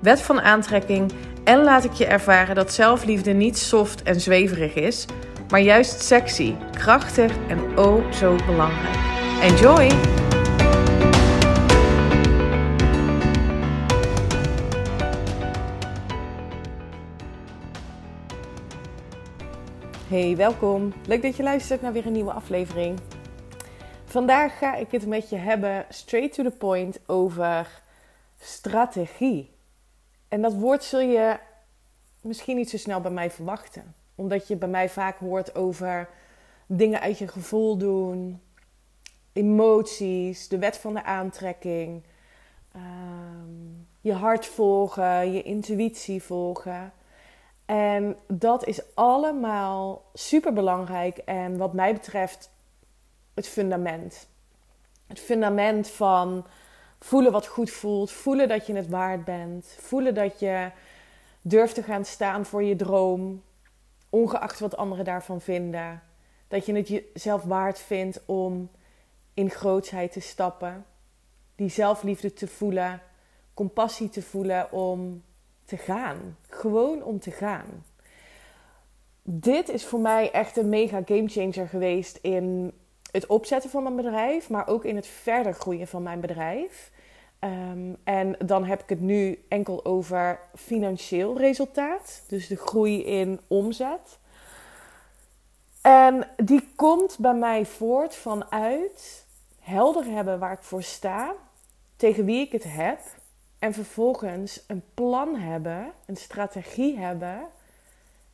wet van aantrekking en laat ik je ervaren dat zelfliefde niet soft en zweverig is, maar juist sexy, krachtig en oh zo belangrijk. Enjoy! Hey, welkom. Leuk dat je luistert naar weer een nieuwe aflevering. Vandaag ga ik het met je hebben, straight to the point, over strategie. En dat woord zul je misschien niet zo snel bij mij verwachten. Omdat je bij mij vaak hoort over dingen uit je gevoel doen, emoties, de wet van de aantrekking, ehm, je hart volgen, je intuïtie volgen. En dat is allemaal super belangrijk en wat mij betreft het fundament. Het fundament van voelen wat goed voelt, voelen dat je het waard bent, voelen dat je durft te gaan staan voor je droom, ongeacht wat anderen daarvan vinden. Dat je het jezelf waard vindt om in grootsheid te stappen, die zelfliefde te voelen, compassie te voelen om te gaan. Gewoon om te gaan. Dit is voor mij echt een mega gamechanger geweest in het opzetten van mijn bedrijf, maar ook in het verder groeien van mijn bedrijf. Ehm, en dan heb ik het nu enkel over financieel resultaat, dus de groei in omzet. En die komt bij mij voort vanuit helder hebben waar ik voor sta, tegen wie ik het heb, en vervolgens een plan hebben, een strategie hebben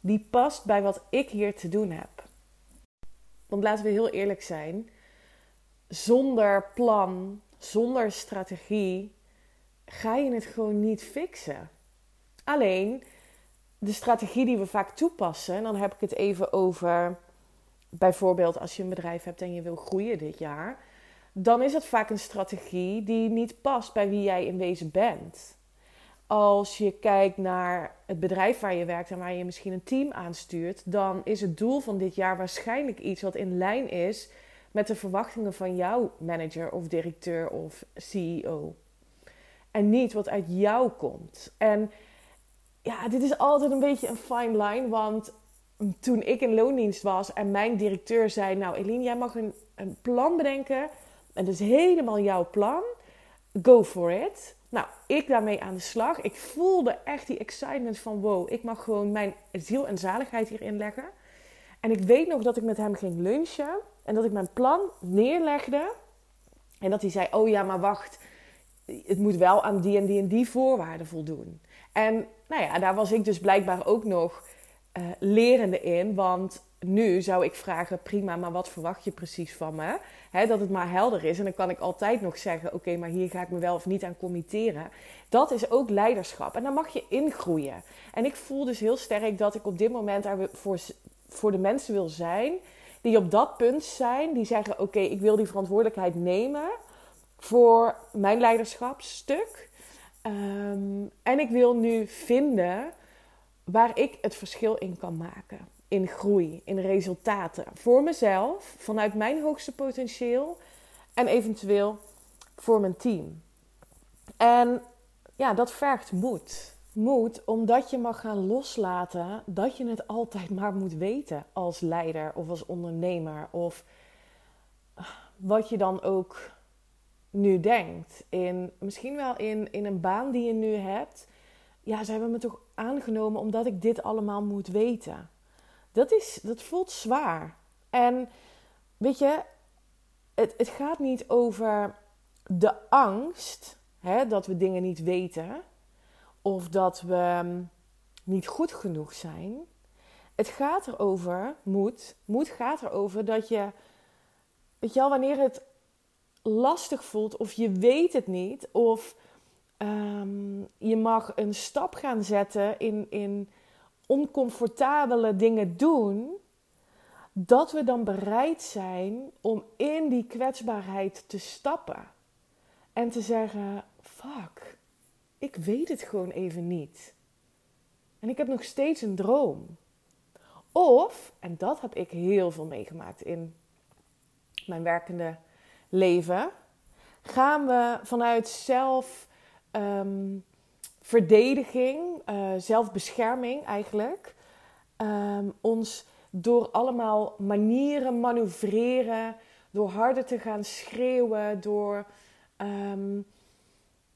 die past bij wat ik hier te doen heb. Want laten we heel eerlijk zijn, zonder plan, zonder strategie, ga je het gewoon niet fixen. Alleen de strategie die we vaak toepassen, en dan heb ik het even over bijvoorbeeld als je een bedrijf hebt en je wil groeien dit jaar, dan is het vaak een strategie die niet past bij wie jij in wezen bent. Als je kijkt naar het bedrijf waar je werkt en waar je misschien een team aanstuurt, dan is het doel van dit jaar waarschijnlijk iets wat in lijn is met de verwachtingen van jouw manager of directeur of CEO. En niet wat uit jou komt. En ja, dit is altijd een beetje een fine line, want toen ik in loondienst was en mijn directeur zei: Nou, Eline, jij mag een, een plan bedenken. En dat is helemaal jouw plan. Go for it. Nou, ik daarmee aan de slag. Ik voelde echt die excitement van wow, ik mag gewoon mijn ziel en zaligheid hierin leggen. En ik weet nog dat ik met hem ging lunchen en dat ik mijn plan neerlegde. En dat hij zei: Oh ja, maar wacht, het moet wel aan die en die en die voorwaarden voldoen. En nou ja, daar was ik dus blijkbaar ook nog uh, lerende in. Want nu zou ik vragen: prima, maar wat verwacht je precies van me? dat het maar helder is. En dan kan ik altijd nog zeggen: oké, maar hier ga ik me wel of niet aan committeren. Dat is ook leiderschap. En dan mag je ingroeien. En ik voel dus heel sterk dat ik op dit moment voor, de mensen wil zijn die op dat punt zijn, die zeggen: oké, ik wil die verantwoordelijkheid nemen voor mijn leiderschapsstuk. Um, en ik wil nu vinden waar ik het verschil in kan maken. In groei, in resultaten. Voor mezelf, vanuit mijn hoogste potentieel. En eventueel voor mijn team. En ja, dat vergt moed. Moed omdat je mag gaan loslaten dat je het altijd maar moet weten als leider of als ondernemer. Of wat je dan ook nu denkt. In, misschien wel in, in een baan die je nu hebt. Ja, ze hebben me toch aangenomen omdat ik dit allemaal moet weten. Dat, is, dat voelt zwaar. En weet je, het, het gaat niet over de angst hè, dat we dingen niet weten. Of dat we mm, niet goed genoeg zijn. Het gaat erover, moed. Moed gaat erover dat je, weet je wel, wanneer het lastig voelt of je weet het niet of um, je mag een stap gaan zetten in, in oncomfortabele dingen doen, dat we dan bereid zijn om in die kwetsbaarheid te stappen. En te zeggen: fuck, ik weet het gewoon even niet. En ik heb nog steeds een droom. Of, en dat heb ik heel veel meegemaakt in mijn werkende leven, gaan we vanuit zelfverdediging, ehm, uh, zelfbescherming eigenlijk, um, ons door allemaal manieren manoeuvreren, door harder te gaan schreeuwen, door ehm,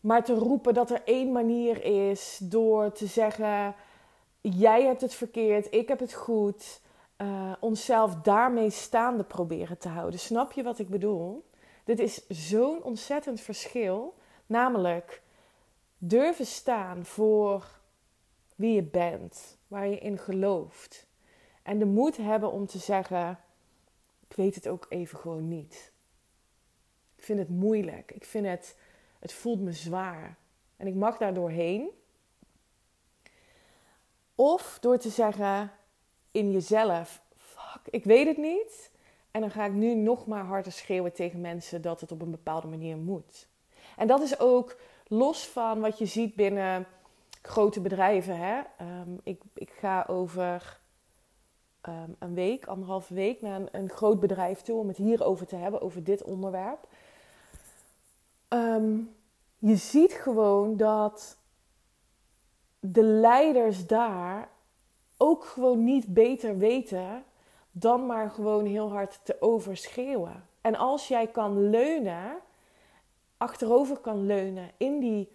maar te roepen dat er één manier is, door te zeggen: jij hebt het verkeerd, ik heb het goed. Uh, onszelf daarmee staande proberen te houden. Snap je wat ik bedoel? Dit is zo'n ontzettend verschil. Namelijk durven staan voor wie je bent, waar je in gelooft. En de moed hebben om te zeggen: Ik weet het ook even gewoon niet. Ik vind het moeilijk. Ik vind het, het voelt me zwaar. En ik mag daar doorheen. Of door te zeggen in jezelf: Fuck, ik weet het niet. En dan ga ik nu nog maar harder schreeuwen tegen mensen dat het op een bepaalde manier moet. En dat is ook los van wat je ziet binnen grote bedrijven. Hè? Um, ik, ik ga over um, een week, anderhalve week, naar een, een, groot bedrijf toe om het hierover te hebben, over dit onderwerp. Um, je ziet gewoon dat de leiders daar ook gewoon niet beter weten dan maar gewoon heel hard te overschreeuwen. En als jij kan leunen, achterover kan leunen in, die,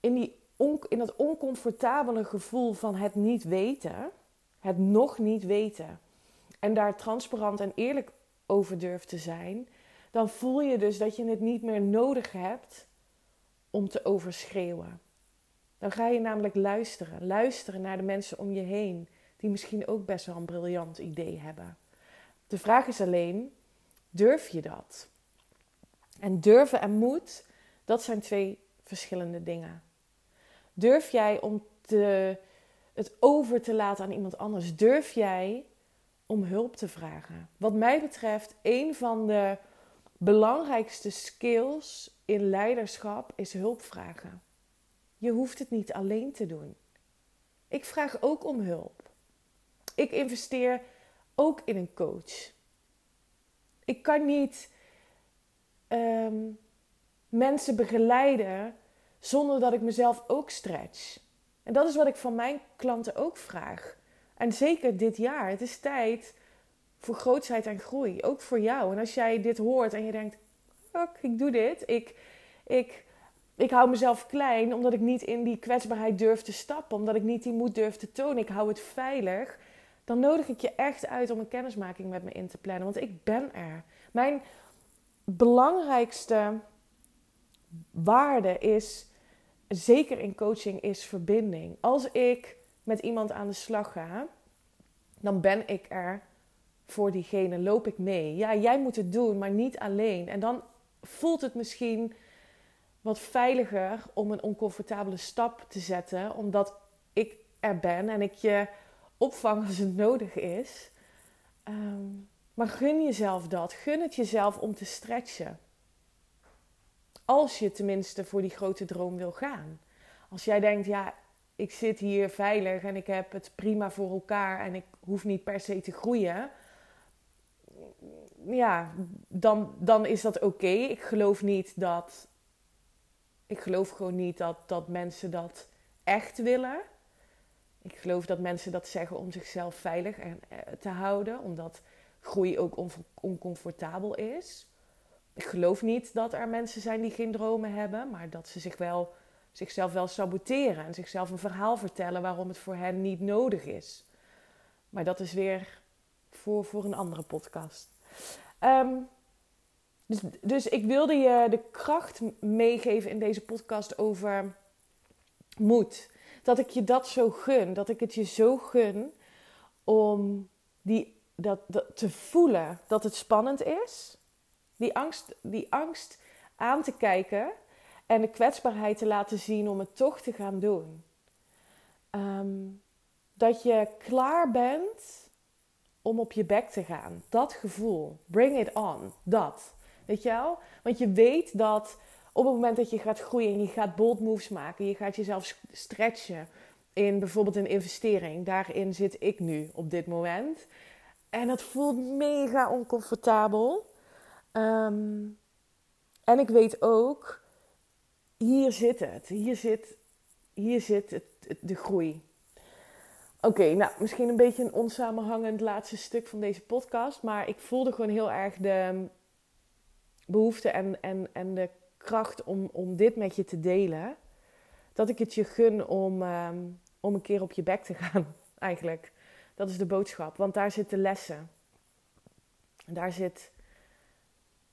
in, die in dat oncomfortabele gevoel van het niet weten, het nog niet weten, en daar transparant en eerlijk over durft te zijn, dan voel je dus dat je het niet meer nodig hebt om te overschreeuwen. Dan ga je namelijk luisteren. Luisteren naar de mensen om je heen, die misschien ook best wel een briljant idee hebben. De vraag is alleen: durf je dat? En durven en moed, dat zijn twee verschillende dingen. Durf jij om te, het over te laten aan iemand anders? Durf jij om hulp te vragen? Wat mij betreft, een van de belangrijkste skills in leiderschap is hulp vragen. Je hoeft het niet alleen te doen. Ik vraag ook om hulp. Ik investeer ook in een coach. Ik kan niet um, mensen begeleiden zonder dat ik mezelf ook stretch. En dat is wat ik van mijn klanten ook vraag. En zeker dit jaar. Het is tijd voor grootsheid en groei. Ook voor jou. En als jij dit hoort en je denkt: fuck, ik doe dit. Ik, ik, ik hou mezelf klein omdat ik niet in die kwetsbaarheid durf te stappen. Omdat ik niet die moed durf te tonen. Ik hou het veilig. Dan nodig ik je echt uit om een kennismaking met me in te plannen. Want ik ben er. Mijn belangrijkste waarde is, zeker in coaching, is verbinding. Als ik met iemand aan de slag ga, dan ben ik er voor diegene, loop ik mee. Ja, jij moet het doen, maar niet alleen. En dan voelt het misschien wat veiliger om een oncomfortabele stap te zetten, omdat ik er ben en ik je opvang als het nodig is. Um, maar gun jezelf dat. Gun het jezelf om te stretchen. Als je tenminste voor die grote droom wil gaan. Als jij denkt, ja, ik zit hier veilig en ik heb het prima voor elkaar en ik hoef niet per se te groeien. Ja, dan, dan is dat oké. Ik geloof niet dat. Ik geloof gewoon niet dat, dat mensen dat echt willen. Ik geloof dat mensen dat zeggen om zichzelf veilig eh, te houden. Omdat groei ook oncomfortabel is. Ik geloof niet dat er mensen zijn die geen dromen hebben, maar dat ze zich wel, zichzelf wel saboteren en zichzelf een verhaal vertellen waarom het voor hen niet nodig is. Maar dat is weer voor, voor een andere podcast. Ehm, dus, dus ik wilde je de kracht meegeven in deze podcast over moed. Dat ik je dat zo gun, dat ik het je zo gun om die dat, dat, te voelen dat het spannend is. Die angst, die angst aan te kijken en de kwetsbaarheid te laten zien om het toch te gaan doen. Ehm, dat je klaar bent om op je bek te gaan. Dat gevoel. Bring it on. Dat. Weet je wel? Want je weet dat op het moment dat je gaat groeien en je gaat bold moves maken, je gaat jezelf stretchen in bijvoorbeeld een investering. Daarin zit ik nu op dit moment. En het voelt mega oncomfortabel. Ehm, en ik weet ook, hier zit het. Hier zit, hier zit het, de groei. Oké, nou, misschien een beetje een onsamenhangend laatste stuk van deze podcast. Maar ik voelde gewoon heel erg de behoefte en, en, en de kracht om, om dit met je te delen. Dat ik het je gun om, ehm, om een keer op je bek te gaan, eigenlijk. Dat is de boodschap, want daar zitten lessen. En daar zit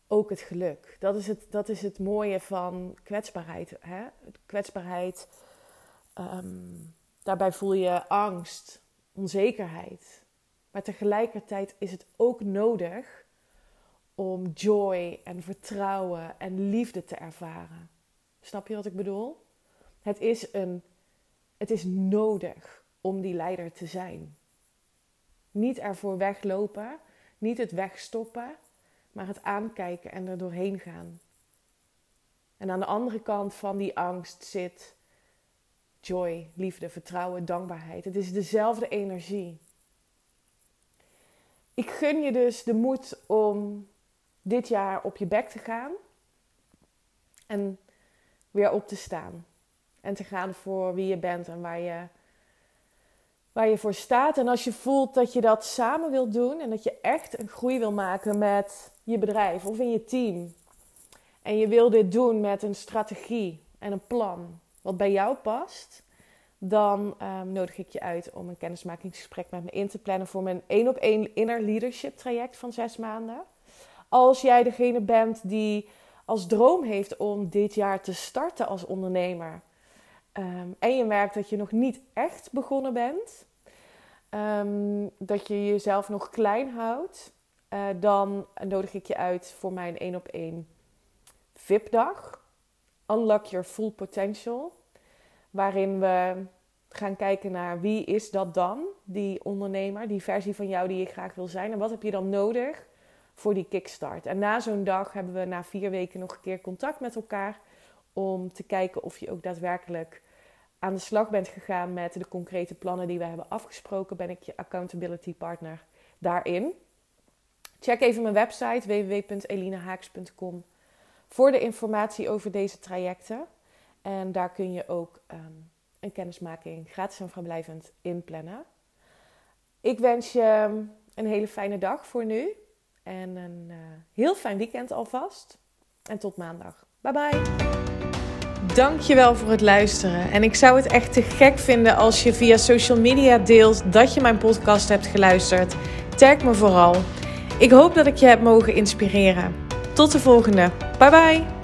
ook het geluk. Dat is het, dat is het mooie van kwetsbaarheid. Hè? Kwetsbaarheid, ehm, daarbij voel je angst, onzekerheid. Maar tegelijkertijd is het ook nodig om joy en vertrouwen en liefde te ervaren. Snap je wat ik bedoel? Het is, een, het is nodig om die leider te zijn. Niet ervoor weglopen, niet het wegstoppen, maar het aankijken en er doorheen gaan. En aan de andere kant van die angst zit joy, liefde, vertrouwen, dankbaarheid. Het is dezelfde energie. Ik gun je dus de moed om dit jaar op je bek te gaan en weer op te staan. En te gaan voor wie je bent en waar je, waar je voor staat. En als je voelt dat je dat samen wilt doen en dat je echt een groei wil maken met je bedrijf of in je team. En je wil dit doen met een strategie en een plan wat bij jou past. Dan um, nodig ik je uit om een kennismakingsgesprek met me in te plannen voor mijn één op één inner leadership traject van zes maanden. Als jij degene bent die als droom heeft om dit jaar te starten als ondernemer. Ehm, en je merkt dat je nog niet echt begonnen bent. Ehm, dat je jezelf nog klein houdt. Uh, dan nodig ik je uit voor mijn één op één VIP-dag. Unlock Your Full Potential. Waarin we gaan kijken naar wie is dat dan, die ondernemer, die versie van jou die je graag wil zijn. En wat heb je dan nodig voor die kickstart. En na zo'n dag hebben we na vier weken nog een keer contact met elkaar. Om te kijken of je ook daadwerkelijk aan de slag bent gegaan met de concrete plannen die we hebben afgesproken. Ben ik je accountability partner daarin. Check even mijn website www.elinahaaks.com voor de informatie over deze trajecten. En daar kun je ook um, een kennismaking gratis en vrijblijvend inplannen. Ik wens je een hele fijne dag voor nu. En een uh, heel fijn weekend alvast. En tot maandag. Bye bye. Dankjewel voor het luisteren. En ik zou het echt te gek vinden als je via social media deelt dat je mijn podcast hebt geluisterd. Tag me vooral. Ik hoop dat ik je heb mogen inspireren. Tot de volgende. Bye bye.